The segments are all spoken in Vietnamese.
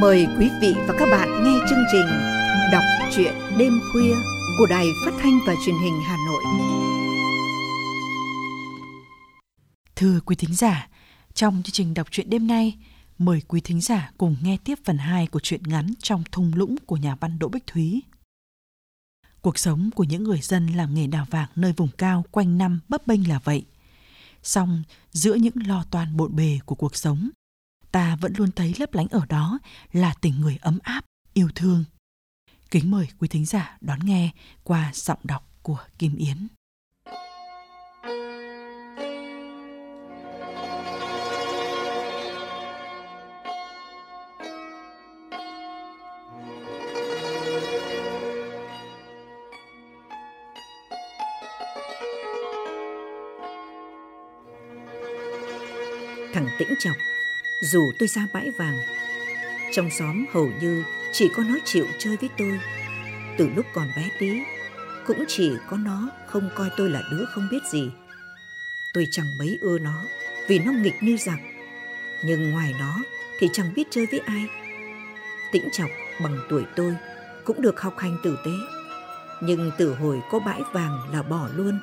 Mời quý vị và các bạn nghe chương trình Đọc truyện đêm khuya của Đài Phát thanh và Truyền hình Hà Nội. Thưa quý thính giả, trong chương trình đọc truyện đêm nay, mời quý thính giả cùng nghe tiếp phần 2 của truyện ngắn trong thung lũng của nhà văn Đỗ Bích Thúy. Cuộc sống của những người dân làm nghề đào vàng nơi vùng cao quanh năm bấp bênh là vậy. Song giữa những lo toan bộn bề của cuộc sống, ta vẫn luôn thấy lấp lánh ở đó là tình người ấm áp, yêu thương. Kính mời quý thính giả đón nghe qua giọng đọc của Kim Yến. Thằng Tĩnh Chọc dù tôi ra bãi vàng, trong xóm hầu như chỉ có nó chịu chơi với tôi. Từ lúc còn bé tí, cũng chỉ có nó không coi tôi là đứa không biết gì. Tôi chẳng mấy ưa nó vì nó nghịch như giặc, nhưng ngoài nó thì chẳng biết chơi với ai. Tĩnh chọc bằng tuổi tôi cũng được học hành tử tế, nhưng từ hồi có bãi vàng là bỏ luôn.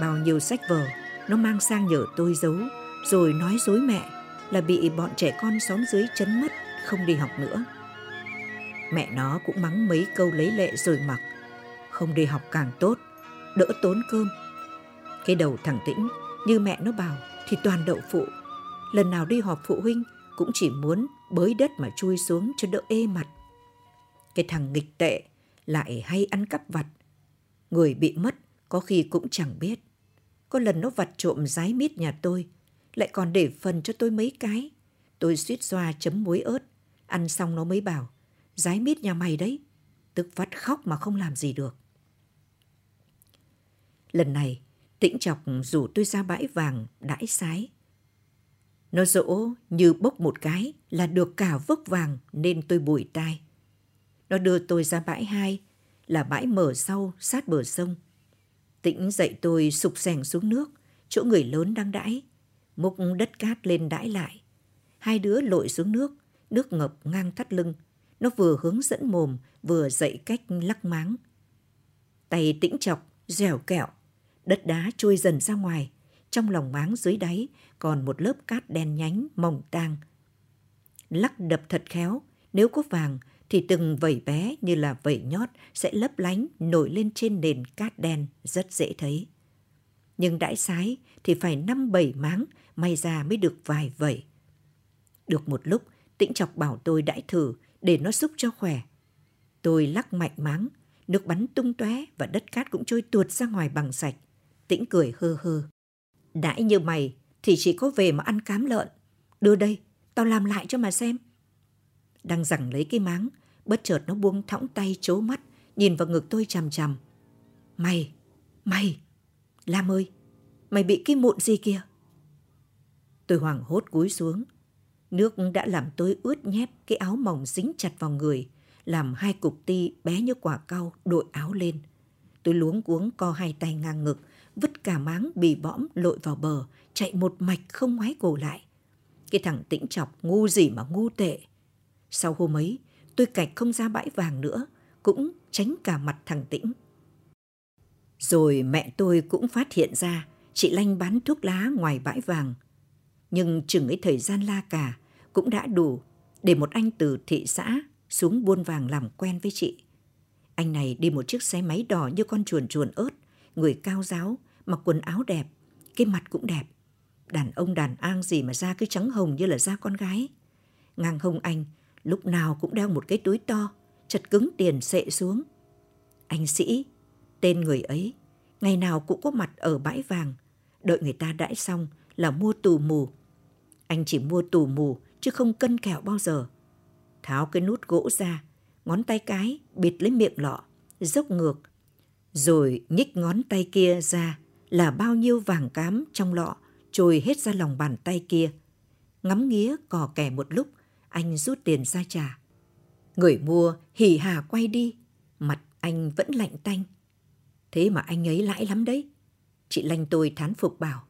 Bao nhiêu sách vở nó mang sang nhờ tôi giấu, rồi nói dối mẹ là bị bọn trẻ con xóm dưới chấn mất, không đi học nữa. Mẹ nó cũng mắng mấy câu lấy lệ rồi mặc. Không đi học càng tốt, đỡ tốn cơm. Cái đầu thằng tĩnh, như mẹ nó bảo, thì toàn đậu phụ. Lần nào đi họp phụ huynh, cũng chỉ muốn bới đất mà chui xuống cho đỡ ê mặt. Cái thằng nghịch tệ lại hay ăn cắp vặt. Người bị mất, có khi cũng chẳng biết. Có lần nó vặt trộm rái mít nhà tôi lại còn để phần cho tôi mấy cái. Tôi suýt xoa chấm muối ớt, ăn xong nó mới bảo, giái mít nhà mày đấy, tức vắt khóc mà không làm gì được. Lần này, tĩnh chọc rủ tôi ra bãi vàng đãi sái. Nó dỗ như bốc một cái là được cả vốc vàng nên tôi bùi tai. Nó đưa tôi ra bãi hai là bãi mở sau sát bờ sông. Tĩnh dạy tôi sục sèn xuống nước, chỗ người lớn đang đãi múc đất cát lên đãi lại. Hai đứa lội xuống nước, nước ngập ngang thắt lưng. Nó vừa hướng dẫn mồm, vừa dạy cách lắc máng. Tay tĩnh chọc, dẻo kẹo, đất đá trôi dần ra ngoài. Trong lòng máng dưới đáy còn một lớp cát đen nhánh, mỏng tang. Lắc đập thật khéo, nếu có vàng thì từng vẩy bé như là vẩy nhót sẽ lấp lánh nổi lên trên nền cát đen rất dễ thấy. Nhưng đãi sái thì phải năm bảy máng may ra mới được vài vẩy. Được một lúc, Tĩnh Chọc bảo tôi đãi thử để nó xúc cho khỏe. Tôi lắc mạnh máng, nước bắn tung tóe và đất cát cũng trôi tuột ra ngoài bằng sạch. Tĩnh cười hơ hơ. Đãi như mày thì chỉ có về mà ăn cám lợn. Đưa đây, tao làm lại cho mà xem. Đang rằng lấy cái máng, bất chợt nó buông thõng tay chố mắt, nhìn vào ngực tôi chằm chằm. Mày, mày, Lam ơi, mày bị cái mụn gì kìa? Tôi hoảng hốt cúi xuống. Nước đã làm tôi ướt nhép cái áo mỏng dính chặt vào người, làm hai cục ti bé như quả cau đội áo lên. Tôi luống cuống co hai tay ngang ngực, vứt cả máng bì bõm lội vào bờ, chạy một mạch không ngoái cổ lại. Cái thằng tĩnh chọc ngu gì mà ngu tệ. Sau hôm ấy, tôi cạch không ra bãi vàng nữa, cũng tránh cả mặt thằng tĩnh. Rồi mẹ tôi cũng phát hiện ra chị Lanh bán thuốc lá ngoài bãi vàng – nhưng chừng ấy thời gian la cả cũng đã đủ để một anh từ thị xã xuống buôn vàng làm quen với chị. Anh này đi một chiếc xe máy đỏ như con chuồn chuồn ớt, người cao giáo, mặc quần áo đẹp, cái mặt cũng đẹp. Đàn ông đàn an gì mà da cứ trắng hồng như là da con gái. Ngang hông anh, lúc nào cũng đeo một cái túi to, chật cứng tiền sệ xuống. Anh Sĩ, tên người ấy, ngày nào cũng có mặt ở bãi vàng, đợi người ta đãi xong là mua tù mù anh chỉ mua tù mù chứ không cân kẹo bao giờ. Tháo cái nút gỗ ra, ngón tay cái bịt lấy miệng lọ, dốc ngược. Rồi nhích ngón tay kia ra là bao nhiêu vàng cám trong lọ trôi hết ra lòng bàn tay kia. Ngắm nghía cò kẻ một lúc, anh rút tiền ra trả. Người mua hỉ hà quay đi, mặt anh vẫn lạnh tanh. Thế mà anh ấy lãi lắm đấy. Chị Lanh tôi thán phục bảo.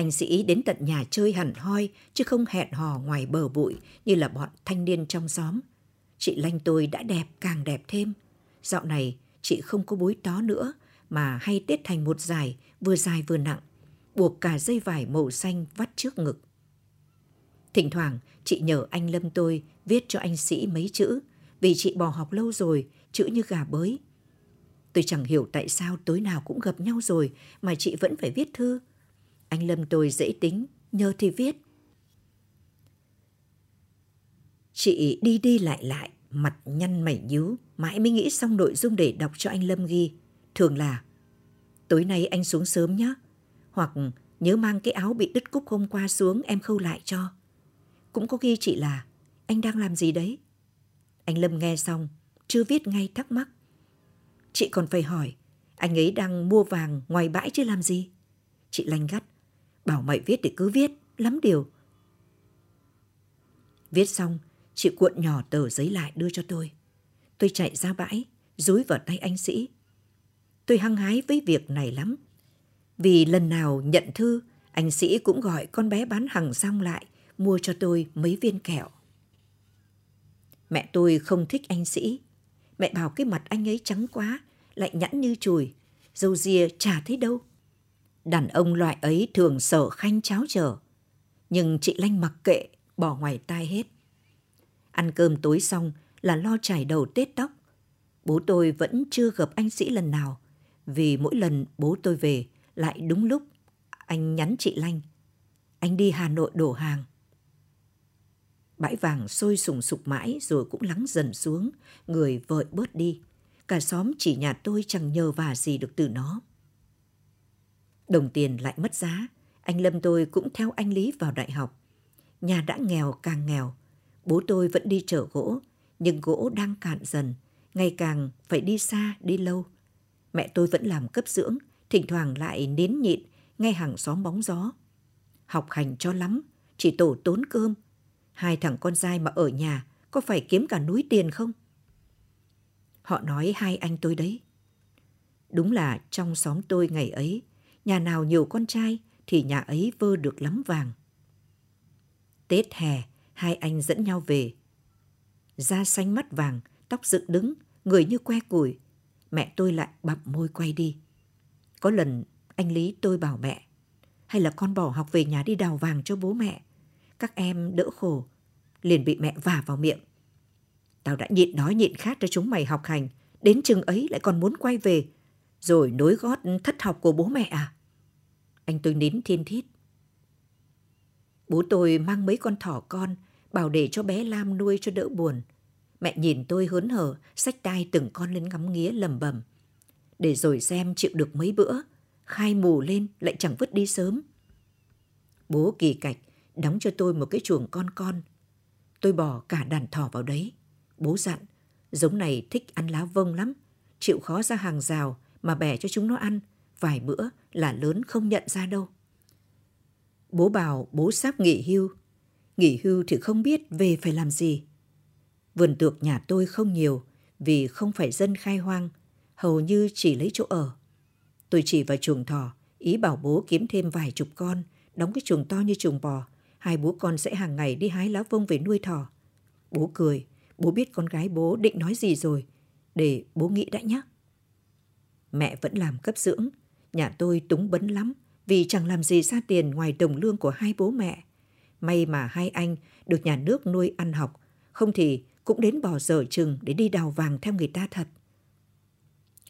Anh sĩ đến tận nhà chơi hẳn hoi, chứ không hẹn hò ngoài bờ bụi như là bọn thanh niên trong xóm. Chị Lanh tôi đã đẹp càng đẹp thêm. Dạo này, chị không có búi tó nữa, mà hay tết thành một dài, vừa dài vừa nặng, buộc cả dây vải màu xanh vắt trước ngực. Thỉnh thoảng, chị nhờ anh Lâm tôi viết cho anh Sĩ mấy chữ, vì chị bỏ học lâu rồi, chữ như gà bới. Tôi chẳng hiểu tại sao tối nào cũng gặp nhau rồi mà chị vẫn phải viết thư. Anh Lâm tôi dễ tính, nhờ thì viết. Chị đi đi lại lại, mặt nhăn mẩy nhíu, mãi mới nghĩ xong nội dung để đọc cho anh Lâm ghi. Thường là, tối nay anh xuống sớm nhé, hoặc nhớ mang cái áo bị đứt cúc hôm qua xuống em khâu lại cho. Cũng có ghi chị là, anh đang làm gì đấy? Anh Lâm nghe xong, chưa viết ngay thắc mắc. Chị còn phải hỏi, anh ấy đang mua vàng ngoài bãi chứ làm gì? Chị lanh gắt, bảo mày viết thì cứ viết, lắm điều. Viết xong, chị cuộn nhỏ tờ giấy lại đưa cho tôi. Tôi chạy ra bãi, dúi vào tay anh Sĩ. Tôi hăng hái với việc này lắm. Vì lần nào nhận thư, anh Sĩ cũng gọi con bé bán hàng rong lại, mua cho tôi mấy viên kẹo. Mẹ tôi không thích anh Sĩ. Mẹ bảo cái mặt anh ấy trắng quá, lại nhẵn như chùi, dâu ria chả thấy đâu. Đàn ông loại ấy thường sợ khanh cháo trở. Nhưng chị Lanh mặc kệ, bỏ ngoài tai hết. Ăn cơm tối xong là lo trải đầu tết tóc. Bố tôi vẫn chưa gặp anh Sĩ lần nào, vì mỗi lần bố tôi về lại đúng lúc anh nhắn chị Lanh. Anh đi Hà Nội đổ hàng. Bãi vàng sôi sùng sục mãi rồi cũng lắng dần xuống, người vợi bớt đi. Cả xóm chỉ nhà tôi chẳng nhờ vả gì được từ nó. Đồng tiền lại mất giá, anh Lâm tôi cũng theo anh Lý vào đại học. Nhà đã nghèo càng nghèo, bố tôi vẫn đi chở gỗ, nhưng gỗ đang cạn dần, ngày càng phải đi xa, đi lâu. Mẹ tôi vẫn làm cấp dưỡng, thỉnh thoảng lại nến nhịn, ngay hàng xóm bóng gió. Học hành cho lắm, chỉ tổ tốn cơm, Hai thằng con trai mà ở nhà có phải kiếm cả núi tiền không? Họ nói hai anh tôi đấy. Đúng là trong xóm tôi ngày ấy, nhà nào nhiều con trai thì nhà ấy vơ được lắm vàng. Tết hè, hai anh dẫn nhau về. Da xanh mắt vàng, tóc dựng đứng, người như que củi. Mẹ tôi lại bặm môi quay đi. Có lần anh Lý tôi bảo mẹ, hay là con bỏ học về nhà đi đào vàng cho bố mẹ các em đỡ khổ, liền bị mẹ vả vào miệng. Tao đã nhịn đói nhịn khát cho chúng mày học hành, đến chừng ấy lại còn muốn quay về, rồi nối gót thất học của bố mẹ à? Anh tôi nín thiên thiết. Bố tôi mang mấy con thỏ con, bảo để cho bé Lam nuôi cho đỡ buồn. Mẹ nhìn tôi hớn hở, xách tay từng con lên ngắm nghía lầm bầm. Để rồi xem chịu được mấy bữa, khai mù lên lại chẳng vứt đi sớm. Bố kỳ cạch, đóng cho tôi một cái chuồng con con. Tôi bỏ cả đàn thỏ vào đấy. Bố dặn, giống này thích ăn lá vông lắm, chịu khó ra hàng rào mà bẻ cho chúng nó ăn, vài bữa là lớn không nhận ra đâu. Bố bảo bố sắp nghỉ hưu. Nghỉ hưu thì không biết về phải làm gì. Vườn tược nhà tôi không nhiều vì không phải dân khai hoang, hầu như chỉ lấy chỗ ở. Tôi chỉ vào chuồng thỏ, ý bảo bố kiếm thêm vài chục con, đóng cái chuồng to như chuồng bò, hai bố con sẽ hàng ngày đi hái lá vông về nuôi thỏ. Bố cười, bố biết con gái bố định nói gì rồi, để bố nghĩ đã nhé. Mẹ vẫn làm cấp dưỡng, nhà tôi túng bấn lắm vì chẳng làm gì ra tiền ngoài đồng lương của hai bố mẹ. May mà hai anh được nhà nước nuôi ăn học, không thì cũng đến bỏ dở chừng để đi đào vàng theo người ta thật.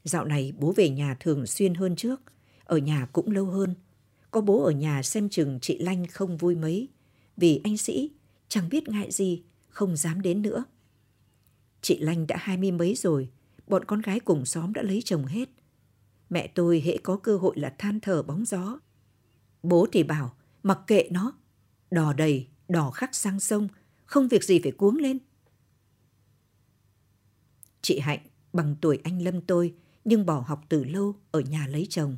Dạo này bố về nhà thường xuyên hơn trước, ở nhà cũng lâu hơn. Có bố ở nhà xem chừng chị Lanh không vui mấy, vì anh Sĩ chẳng biết ngại gì, không dám đến nữa. Chị Lanh đã hai mươi mấy rồi, bọn con gái cùng xóm đã lấy chồng hết. Mẹ tôi hễ có cơ hội là than thở bóng gió. Bố thì bảo, mặc kệ nó, đò đầy, đò khắc sang sông, không việc gì phải cuống lên. Chị Hạnh bằng tuổi anh Lâm tôi, nhưng bỏ học từ lâu ở nhà lấy chồng.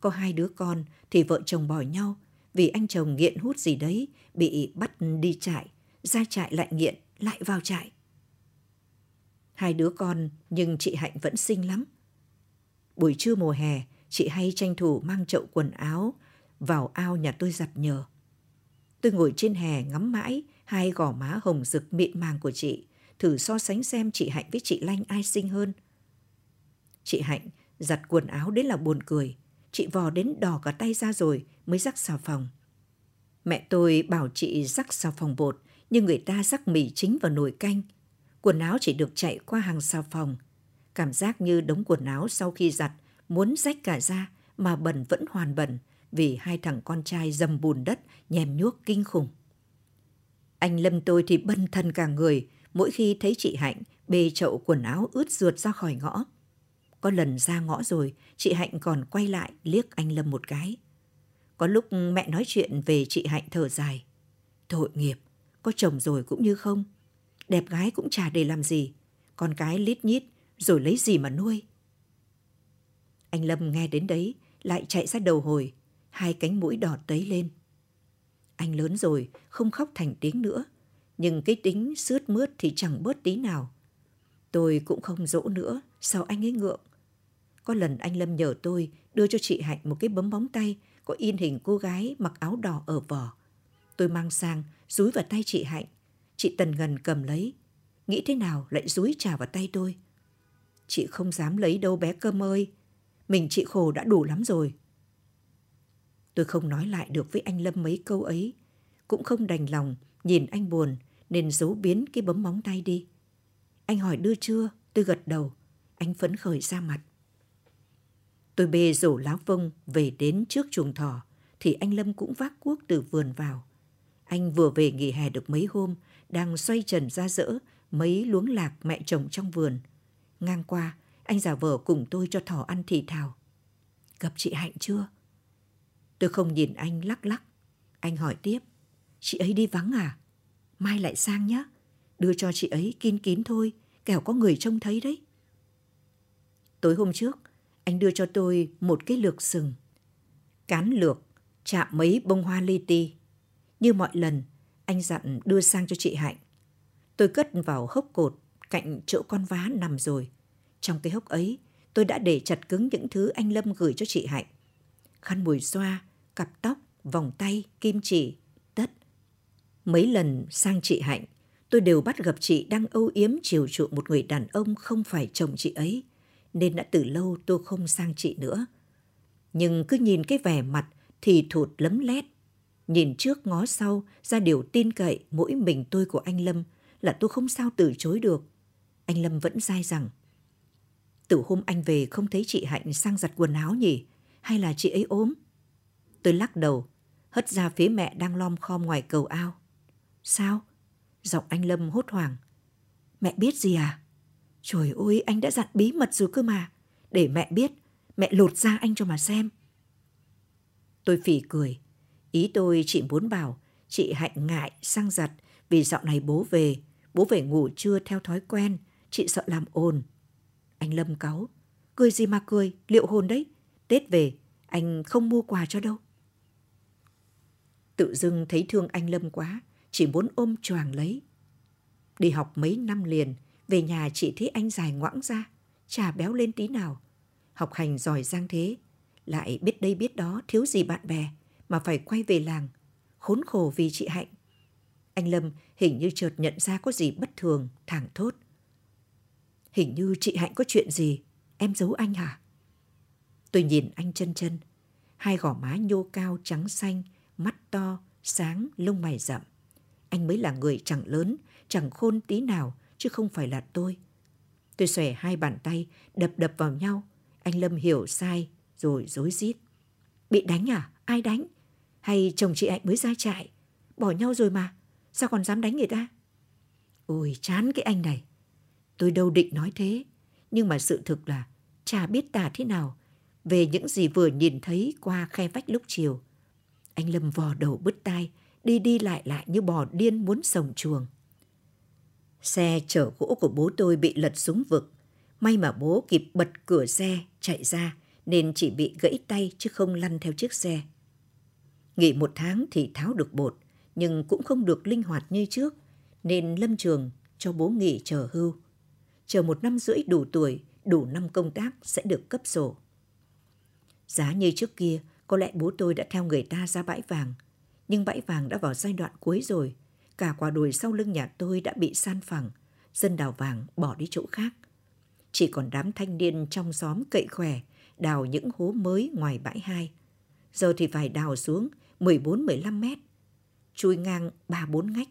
Có hai đứa con thì vợ chồng bỏ nhau vì anh chồng nghiện hút gì đấy, bị bắt đi trại, ra trại lại nghiện, lại vào trại. Hai đứa con nhưng chị Hạnh vẫn xinh lắm. Buổi trưa mùa hè, chị hay tranh thủ mang chậu quần áo vào ao nhà tôi giặt nhờ. Tôi ngồi trên hè ngắm mãi hai gò má hồng rực mịn màng của chị, thử so sánh xem chị Hạnh với chị Lanh ai xinh hơn. Chị Hạnh giặt quần áo đến là buồn cười, chị vò đến đỏ cả tay ra rồi mới rắc xà phòng. Mẹ tôi bảo chị rắc xà phòng bột, nhưng người ta rắc mì chính vào nồi canh. Quần áo chỉ được chạy qua hàng xà phòng. Cảm giác như đống quần áo sau khi giặt muốn rách cả ra mà bẩn vẫn hoàn bẩn vì hai thằng con trai dầm bùn đất nhèm nhuốc kinh khủng. Anh Lâm tôi thì bân thân cả người mỗi khi thấy chị Hạnh bê chậu quần áo ướt ruột ra khỏi ngõ. Có lần ra ngõ rồi, chị Hạnh còn quay lại liếc anh Lâm một cái. Có lúc mẹ nói chuyện về chị Hạnh thở dài. Tội nghiệp, có chồng rồi cũng như không. Đẹp gái cũng chả để làm gì. Con cái lít nhít, rồi lấy gì mà nuôi. Anh Lâm nghe đến đấy, lại chạy ra đầu hồi, hai cánh mũi đỏ tấy lên. Anh lớn rồi, không khóc thành tiếng nữa, nhưng cái tính sướt mướt thì chẳng bớt tí nào. Tôi cũng không dỗ nữa, sao anh ấy ngượng. Có lần anh Lâm nhờ tôi đưa cho chị Hạnh một cái bấm bóng tay có in hình cô gái mặc áo đỏ ở vỏ. Tôi mang sang, rúi vào tay chị Hạnh. Chị Tần Ngần cầm lấy. Nghĩ thế nào lại rúi trà vào tay tôi. Chị không dám lấy đâu bé cơm ơi. Mình chị khổ đã đủ lắm rồi. Tôi không nói lại được với anh Lâm mấy câu ấy. Cũng không đành lòng nhìn anh buồn nên giấu biến cái bấm móng tay đi. Anh hỏi đưa chưa? Tôi gật đầu. Anh phấn khởi ra mặt. Tôi bê rổ lá vông về đến trước chuồng thỏ thì anh Lâm cũng vác cuốc từ vườn vào. Anh vừa về nghỉ hè được mấy hôm, đang xoay trần ra dỡ mấy luống lạc mẹ trồng trong vườn. Ngang qua, anh giả vờ cùng tôi cho thỏ ăn thì thào. Gặp chị Hạnh chưa? Tôi không nhìn anh lắc lắc. Anh hỏi tiếp. Chị ấy đi vắng à? Mai lại sang nhé. Đưa cho chị ấy kín kín thôi, kẻo có người trông thấy đấy. Tối hôm trước, anh đưa cho tôi một cái lược sừng. Cán lược, chạm mấy bông hoa li ti. Như mọi lần, anh dặn đưa sang cho chị Hạnh. Tôi cất vào hốc cột cạnh chỗ con vá nằm rồi. Trong cái hốc ấy, tôi đã để chặt cứng những thứ anh Lâm gửi cho chị Hạnh. Khăn mùi xoa, cặp tóc, vòng tay, kim chỉ, tất. Mấy lần sang chị Hạnh, tôi đều bắt gặp chị đang âu yếm chiều chuộng một người đàn ông không phải chồng chị ấy, nên đã từ lâu tôi không sang chị nữa. Nhưng cứ nhìn cái vẻ mặt thì thụt lấm lét. Nhìn trước ngó sau ra điều tin cậy mỗi mình tôi của anh Lâm là tôi không sao từ chối được. Anh Lâm vẫn dai rằng từ hôm anh về không thấy chị Hạnh sang giặt quần áo nhỉ? Hay là chị ấy ốm? Tôi lắc đầu, hất ra phía mẹ đang lom khom ngoài cầu ao. Sao? Giọng anh Lâm hốt hoảng. Mẹ biết gì à? Trời ơi, anh đã dặn bí mật rồi cơ mà. Để mẹ biết, mẹ lột ra anh cho mà xem. Tôi phỉ cười. Ý tôi chỉ muốn bảo chị Hạnh ngại sang giặt vì dạo này bố về. Bố về ngủ trưa theo thói quen. Chị sợ làm ồn. Anh Lâm cáu. Cười gì mà cười, liệu hồn đấy. Tết về, anh không mua quà cho đâu. Tự dưng thấy thương anh Lâm quá, chỉ muốn ôm choàng lấy. Đi học mấy năm liền, về nhà chị thấy anh dài ngoãng ra, chả béo lên tí nào. Học hành giỏi giang thế, lại biết đây biết đó thiếu gì bạn bè mà phải quay về làng, khốn khổ vì chị Hạnh. Anh Lâm hình như chợt nhận ra có gì bất thường, thẳng thốt. Hình như chị Hạnh có chuyện gì, em giấu anh hả? Tôi nhìn anh chân chân, hai gò má nhô cao trắng xanh, mắt to, sáng, lông mày rậm. Anh mới là người chẳng lớn, chẳng khôn tí nào, chứ không phải là tôi. Tôi xòe hai bàn tay, đập đập vào nhau. Anh Lâm hiểu sai, rồi dối rít Bị đánh à? Ai đánh? Hay chồng chị Hạnh mới ra trại? Bỏ nhau rồi mà, sao còn dám đánh người ta? Ôi, chán cái anh này. Tôi đâu định nói thế, nhưng mà sự thực là chả biết tả thế nào về những gì vừa nhìn thấy qua khe vách lúc chiều. Anh Lâm vò đầu bứt tai, đi đi lại lại như bò điên muốn sồng chuồng. Xe chở gỗ của bố tôi bị lật xuống vực. May mà bố kịp bật cửa xe, chạy ra, nên chỉ bị gãy tay chứ không lăn theo chiếc xe. Nghỉ một tháng thì tháo được bột, nhưng cũng không được linh hoạt như trước, nên Lâm Trường cho bố nghỉ chờ hưu. Chờ một năm rưỡi đủ tuổi, đủ năm công tác sẽ được cấp sổ. Giá như trước kia, Có lẽ bố tôi đã theo người ta ra bãi vàng, nhưng bãi vàng đã vào giai đoạn cuối rồi. Cả quả đồi sau lưng nhà tôi đã bị san phẳng, dân đào vàng bỏ đi chỗ khác. Chỉ còn đám thanh niên trong xóm cậy khỏe, đào những hố mới ngoài bãi hai. Giờ thì phải đào xuống 14-15 mét, chui ngang 3-4 ngách.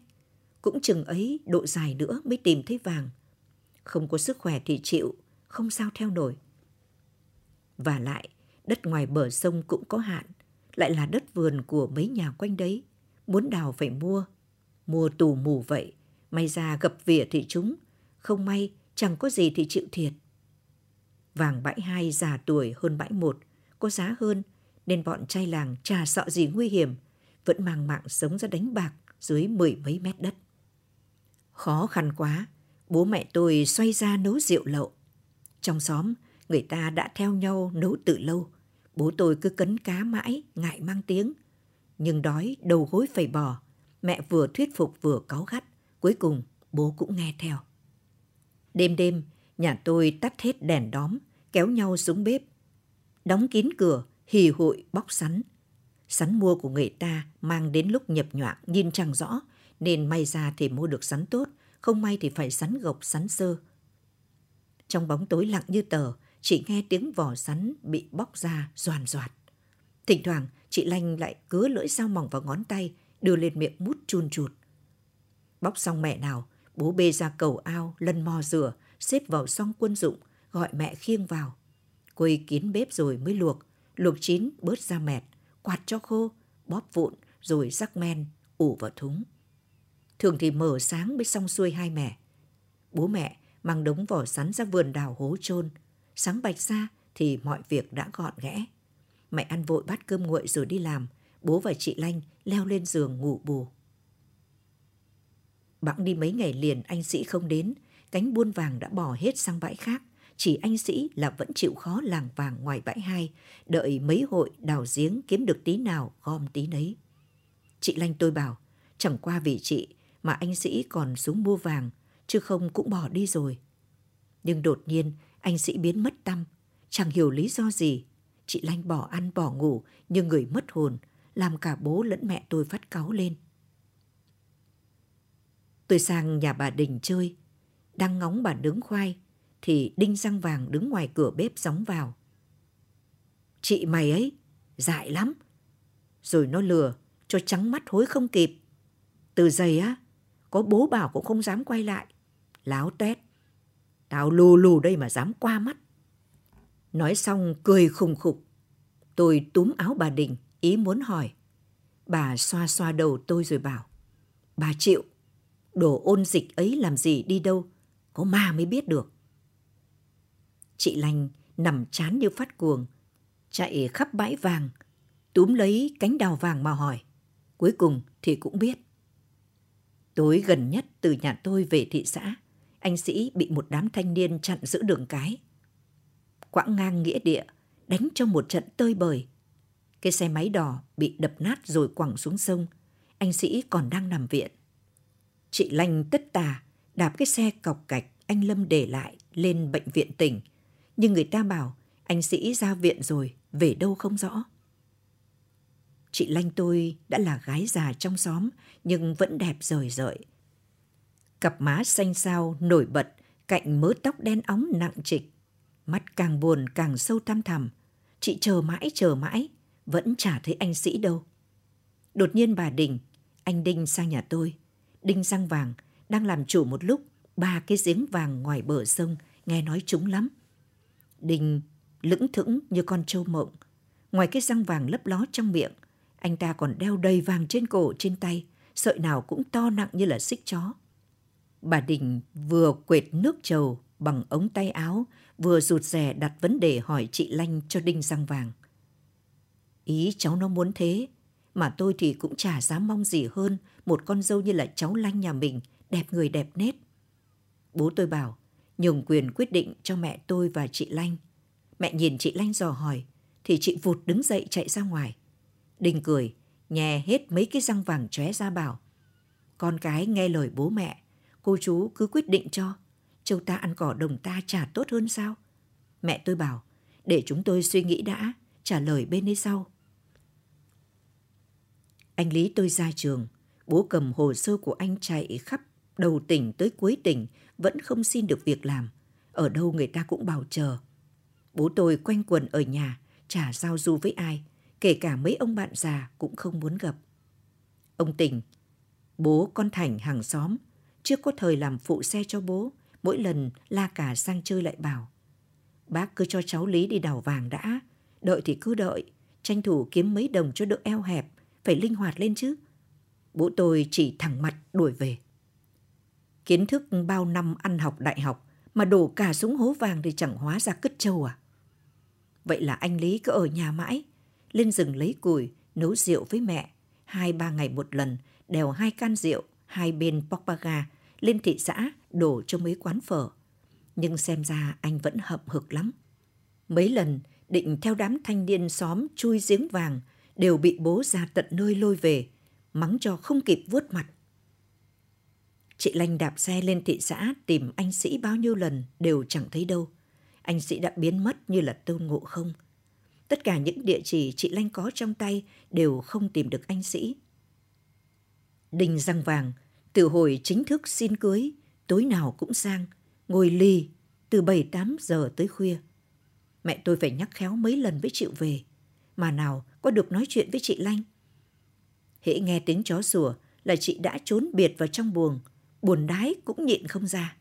Cũng chừng ấy độ dài nữa mới tìm thấy vàng. Không có sức khỏe thì chịu, không sao theo nổi. Và lại, đất ngoài bờ sông cũng có hạn, lại là đất vườn của mấy nhà quanh đấy. Muốn đào phải mua, mua tù mù vậy, may ra gặp vỉa thì chúng, không may chẳng có gì thì chịu thiệt. Vàng bãi hai già tuổi hơn bãi một, có giá hơn nên bọn trai làng trà sợ gì nguy hiểm, vẫn mang mạng sống ra đánh bạc dưới mười mấy mét đất. Khó khăn quá, bố mẹ tôi xoay ra nấu rượu lậu. Trong xóm, người ta đã theo nhau nấu từ lâu. Bố tôi cứ cấn cá mãi, ngại mang tiếng. Nhưng đói, đầu gối phải bò. Mẹ vừa thuyết phục vừa cáu gắt. Cuối cùng, bố cũng nghe theo. Đêm đêm, nhà tôi tắt hết đèn đóm, kéo nhau xuống bếp. Đóng kín cửa, hì hụi bóc sắn. Sắn mua của người ta mang đến lúc nhập nhoạng nhìn chẳng rõ, nên may ra thì mua được sắn tốt, không may thì phải sắn gộc sắn sơ. Trong bóng tối lặng như tờ, chị nghe tiếng vỏ sắn bị bóc ra doàn doạt. Thỉnh thoảng, chị Lanh lại cứa lưỡi dao mỏng vào ngón tay, đưa lên miệng mút chun chụt. Bóc xong mẹ nào, bố bê ra cầu ao, lân mò rửa, xếp vào xong quân dụng, gọi mẹ khiêng vào. Quây kín bếp rồi mới luộc, luộc chín bớt ra mẹt, quạt cho khô, bóp vụn rồi rắc men, ủ vào thúng. Thường thì mở sáng mới xong xuôi hai mẹ. Bố mẹ mang đống vỏ sắn ra vườn đào hố chôn Sáng bạch ra thì mọi việc đã gọn ghẽ. Mẹ ăn vội bát cơm nguội rồi đi làm. Bố và chị Lanh leo lên giường ngủ bù. Bẵng đi mấy ngày liền anh Sĩ không đến. Cánh buôn vàng đã bỏ hết sang bãi khác. Chỉ anh Sĩ là vẫn chịu khó làng vàng ngoài bãi hai. Đợi mấy hội đào giếng kiếm được tí nào gom tí nấy. Chị Lanh tôi bảo, chẳng qua vì chị mà anh Sĩ còn xuống mua vàng, chứ không cũng bỏ đi rồi. Nhưng đột nhiên anh Sĩ biến mất tâm, chẳng hiểu lý do gì. Chị Lanh bỏ ăn bỏ ngủ như người mất hồn, làm cả bố lẫn mẹ tôi phát cáu lên. Tôi sang nhà bà Đình chơi, đang ngóng bà đứng khoai, thì Đinh Răng Vàng đứng ngoài cửa bếp gióng vào. Chị mày ấy, dại lắm. Rồi nó lừa, cho trắng mắt hối không kịp. Từ giày á, có bố bảo cũng không dám quay lại. Láo tét. Tao lù lù đây mà dám qua mắt. Nói xong cười khùng khục. Tôi túm áo bà Đình, ý muốn hỏi. Bà xoa xoa đầu tôi rồi bảo. Bà chịu, đồ ôn dịch ấy làm gì đi đâu, có ma mới biết được. Chị Lành nằm chán như phát cuồng, chạy khắp bãi vàng, túm lấy cánh đào vàng mà hỏi. Cuối cùng thì cũng biết. Tối gần nhất từ nhà tôi về thị xã, anh Sĩ bị một đám thanh niên chặn giữ đường cái. Quãng ngang nghĩa địa, đánh cho một trận tơi bời. Cái xe máy đỏ bị đập nát rồi quẳng xuống sông. Anh Sĩ còn đang nằm viện. Chị Lanh tất tà, đạp cái xe cọc cạch anh Lâm để lại lên bệnh viện tỉnh. Nhưng người ta bảo anh Sĩ ra viện rồi, về đâu không rõ. Chị Lanh tôi đã là gái già trong xóm nhưng vẫn đẹp rời rợi. Cặp má xanh xao nổi bật cạnh mớ tóc đen óng nặng trịch. Mắt càng buồn càng sâu thăm thẳm. Chị chờ mãi chờ mãi, vẫn chả thấy anh sĩ đâu. Đột nhiên bà Đình, anh Đinh sang nhà tôi. Đinh răng vàng, đang làm chủ một lúc ba cái giếng vàng ngoài bờ sông, nghe nói chúng lắm. Đinh lững thững như con trâu mộng. Ngoài cái răng vàng lấp ló trong miệng, anh ta còn đeo đầy vàng trên cổ, trên tay, sợi nào cũng to nặng như là xích chó. Bà Đình vừa quệt nước trầu bằng ống tay áo, vừa rụt rè đặt vấn đề hỏi chị Lanh cho đinh răng vàng. Ý cháu nó muốn thế, mà tôi thì cũng chả dám mong gì hơn một con dâu như là cháu Lanh nhà mình, đẹp người đẹp nét. Bố tôi bảo, nhường quyền quyết định cho mẹ tôi và chị Lanh. Mẹ nhìn chị Lanh dò hỏi, thì chị vụt đứng dậy chạy ra ngoài. Đinh cười, nhè hết mấy cái răng vàng chóe ra bảo. Con cái nghe lời bố mẹ, cô chú cứ quyết định cho. Châu ta ăn cỏ đồng ta chả tốt hơn sao? Mẹ tôi bảo, để chúng tôi suy nghĩ đã, trả lời bên ấy sau. Anh Lý tôi ra trường, bố cầm hồ sơ của anh chạy khắp đầu tỉnh tới cuối tỉnh vẫn không xin được việc làm. Ở đâu người ta cũng bảo chờ. Bố tôi quanh quần ở nhà, chả giao du với ai, kể cả mấy ông bạn già cũng không muốn gặp. Ông Tình, bố con Thành hàng xóm, chưa có thời làm phụ xe cho bố, mỗi lần la cả sang chơi lại bảo. Bác cứ cho cháu Lý đi đào vàng đã, đợi thì cứ đợi, tranh thủ kiếm mấy đồng cho đỡ eo hẹp, phải linh hoạt lên chứ. Bố tôi chỉ thẳng mặt đuổi về. Kiến thức bao năm ăn học đại học mà đổ cả súng hố vàng thì chẳng hóa ra cất trâu à. Vậy là anh Lý cứ ở nhà mãi, lên rừng lấy củi, nấu rượu với mẹ, hai ba ngày một lần, đèo hai can rượu, hai bên Pogbaga, lên thị xã đổ cho mấy quán phở. Nhưng xem ra anh vẫn hậm hực lắm. Mấy lần định theo đám thanh niên xóm chui giếng vàng đều bị bố ra tận nơi lôi về, mắng cho không kịp vuốt mặt. Chị Lanh đạp xe lên thị xã tìm anh Sĩ bao nhiêu lần đều chẳng thấy đâu. Anh Sĩ đã biến mất như là tôn ngộ không. Tất cả những địa chỉ chị Lanh có trong tay đều không tìm được anh Sĩ. Đinh răng vàng, từ hồi chính thức xin cưới, tối nào cũng sang, ngồi lì từ 7-8 giờ tới khuya. Mẹ tôi phải nhắc khéo mấy lần với chịu về, mà nào có được nói chuyện với chị Lanh. Hễ nghe tiếng chó sủa là chị đã trốn biệt vào trong buồng, buồn đái cũng nhịn không ra.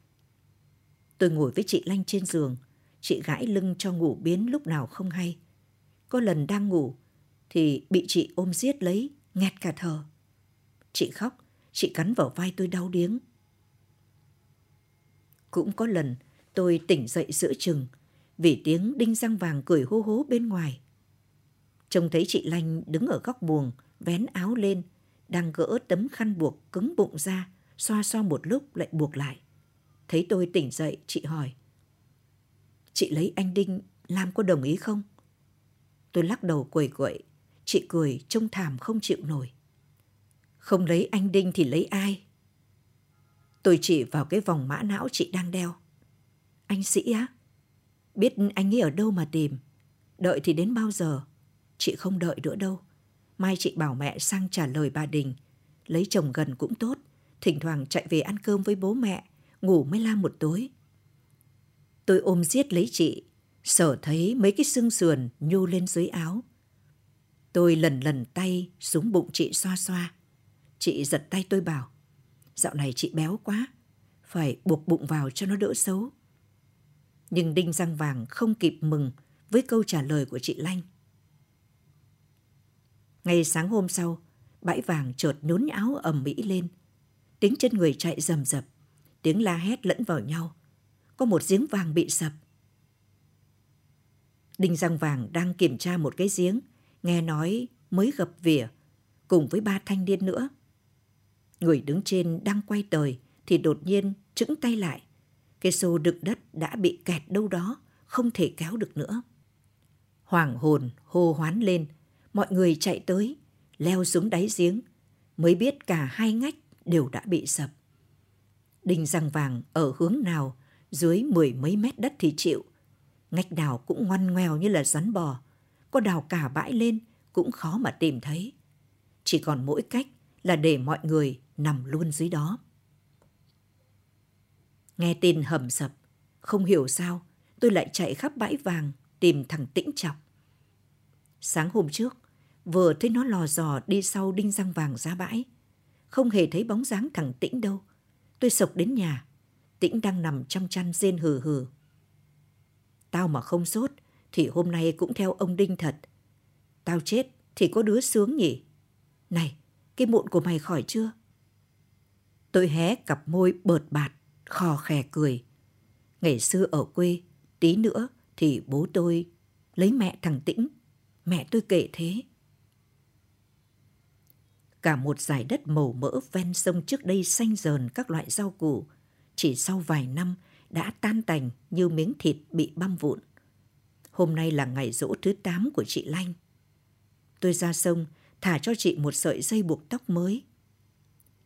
Tôi ngồi với chị Lanh trên giường, chị gãi lưng cho ngủ biến lúc nào không hay. Có lần đang ngủ thì bị chị ôm giết lấy, nghẹt cả thở. Chị khóc, chị cắn vào vai tôi đau điếng. Cũng có lần tôi tỉnh dậy giữa chừng vì tiếng đinh răng vàng cười hô hố bên ngoài. Trông thấy chị Lanh đứng ở góc buồng, vén áo lên, đang gỡ tấm khăn buộc cứng bụng ra, xoa xoa một lúc lại buộc lại. Thấy tôi tỉnh dậy, chị hỏi. Chị lấy anh Đinh, Lam có đồng ý không? Tôi lắc đầu quẩy quậy, chị cười trông thảm không chịu nổi. Không lấy anh Đinh thì lấy ai? Tôi chỉ vào cái vòng mã não chị đang đeo. Anh Sĩ á? Biết anh ấy ở đâu mà tìm. Đợi thì đến bao giờ? Chị không đợi nữa đâu. Mai chị bảo mẹ sang trả lời bà Đình. Lấy chồng gần cũng tốt. Thỉnh thoảng chạy về ăn cơm với bố mẹ. Ngủ mới la một tối. Tôi ôm giết lấy chị. Sở thấy mấy cái xương sườn nhô lên dưới áo. Tôi lần lần tay xuống bụng chị xoa xoa. Chị giật tay tôi bảo. Dạo này chị béo quá. Phải buộc bụng vào cho nó đỡ xấu. Nhưng Đinh Răng Vàng không kịp mừng với câu trả lời của chị Lanh. Ngày sáng hôm sau, bãi vàng chợt nhốn áo ầm mỹ lên. Tiếng chân người chạy rầm rập, tiếng la hét lẫn vào nhau. Có một giếng vàng bị sập. Đinh Răng Vàng đang kiểm tra một cái giếng, nghe nói mới gập vỉa, cùng với ba thanh niên nữa. Người đứng trên đang quay tời thì đột nhiên chững tay lại. Cái xô đựng đất đã bị kẹt đâu đó, không thể kéo được nữa. Hoàng hồn hô hoán lên, mọi người chạy tới, leo xuống đáy giếng, mới biết cả hai ngách đều đã bị sập. Đinh răng vàng ở hướng nào, dưới mười mấy mét đất thì chịu. Ngách đào cũng ngoan ngoèo như là rắn bò, có đào cả bãi lên cũng khó mà tìm thấy. Chỉ còn mỗi cách là để mọi người nằm luôn dưới đó. Nghe tin hầm sập, không hiểu sao tôi lại chạy khắp bãi vàng tìm thằng Tĩnh Chọc. Sáng hôm trước, vừa thấy nó lò dò đi sau đinh răng vàng ra bãi. Không hề thấy bóng dáng thằng Tĩnh đâu. Tôi sộc đến nhà. Tĩnh đang nằm trong chăn rên hừ hừ. Tao mà không sốt thì hôm nay cũng theo ông Đinh thật. Tao chết thì có đứa sướng nhỉ? Này, cái mụn của mày khỏi chưa? Tôi hé cặp môi bợt bạt, khò khè cười. Ngày xưa ở quê, tí nữa thì bố tôi lấy mẹ thằng Tĩnh. Mẹ tôi kể thế. Cả một dải đất màu mỡ ven sông trước đây xanh dờn các loại rau củ, chỉ sau vài năm đã tan tành như miếng thịt bị băm vụn. Hôm nay là ngày rỗ thứ 8 của chị Lanh. Tôi ra sông, thả cho chị một sợi dây buộc tóc mới.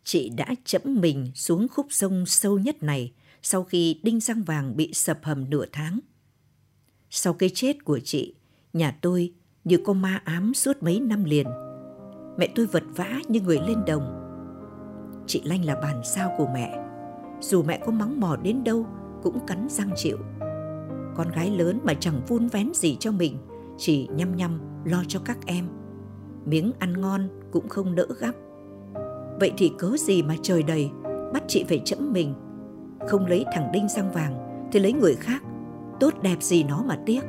Chị đã chẫm mình xuống khúc sông sâu nhất này sau khi đinh răng vàng bị sập hầm nửa tháng. Sau cái chết của chị, nhà tôi như có ma ám suốt mấy năm liền. Mẹ tôi vật vã như người lên đồng. Chị Lanh là bàn sao của mẹ. Dù mẹ có mắng mỏ đến đâu cũng cắn răng chịu. Con gái lớn mà chẳng vun vén gì cho mình, chỉ nhăm nhăm lo cho các em. Miếng ăn ngon cũng không nỡ gắp. Vậy thì cớ gì mà trời đầy, bắt chị phải chẫm mình. Không lấy thằng Đinh răng vàng thì lấy người khác, tốt đẹp gì nó mà tiếc.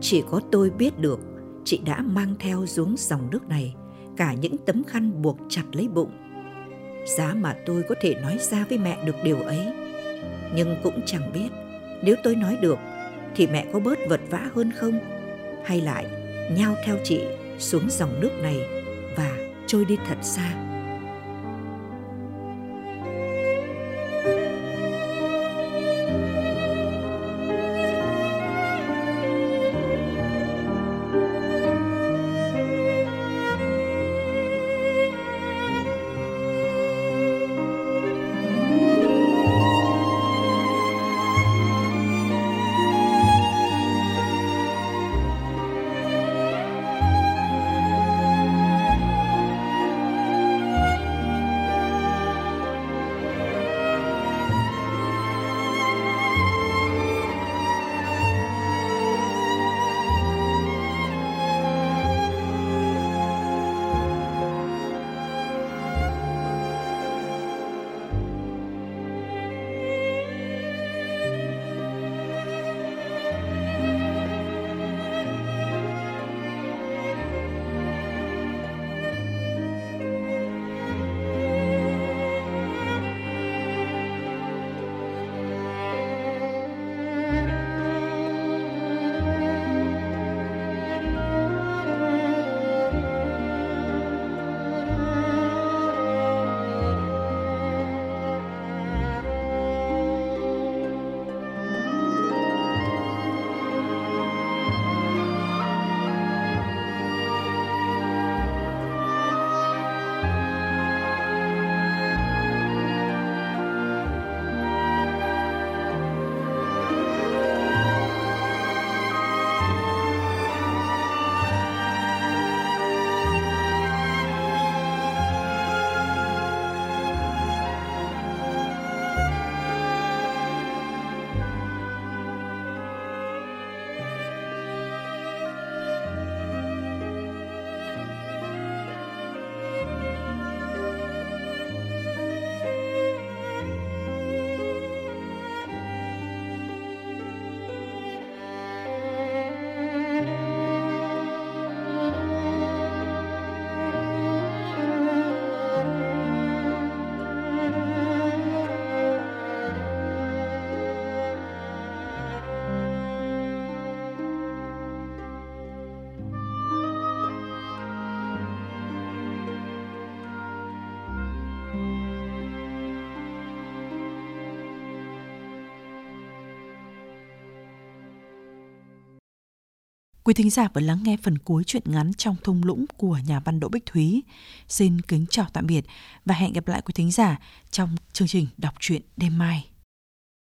Chỉ có tôi biết được chị đã mang theo xuống dòng nước này cả những tấm khăn buộc chặt lấy bụng. Giá mà tôi có thể nói ra với mẹ được điều ấy. Nhưng cũng chẳng biết, nếu tôi nói được, thì mẹ có bớt vật vã hơn không? Hay lại nhau theo chị xuống dòng nước này và trôi đi thật xa. Quý thính giả vừa lắng nghe phần cuối truyện ngắn trong thung lũng của nhà văn Đỗ Bích Thúy. Xin kính chào tạm biệt và hẹn gặp lại quý thính giả trong chương trình đọc truyện đêm mai.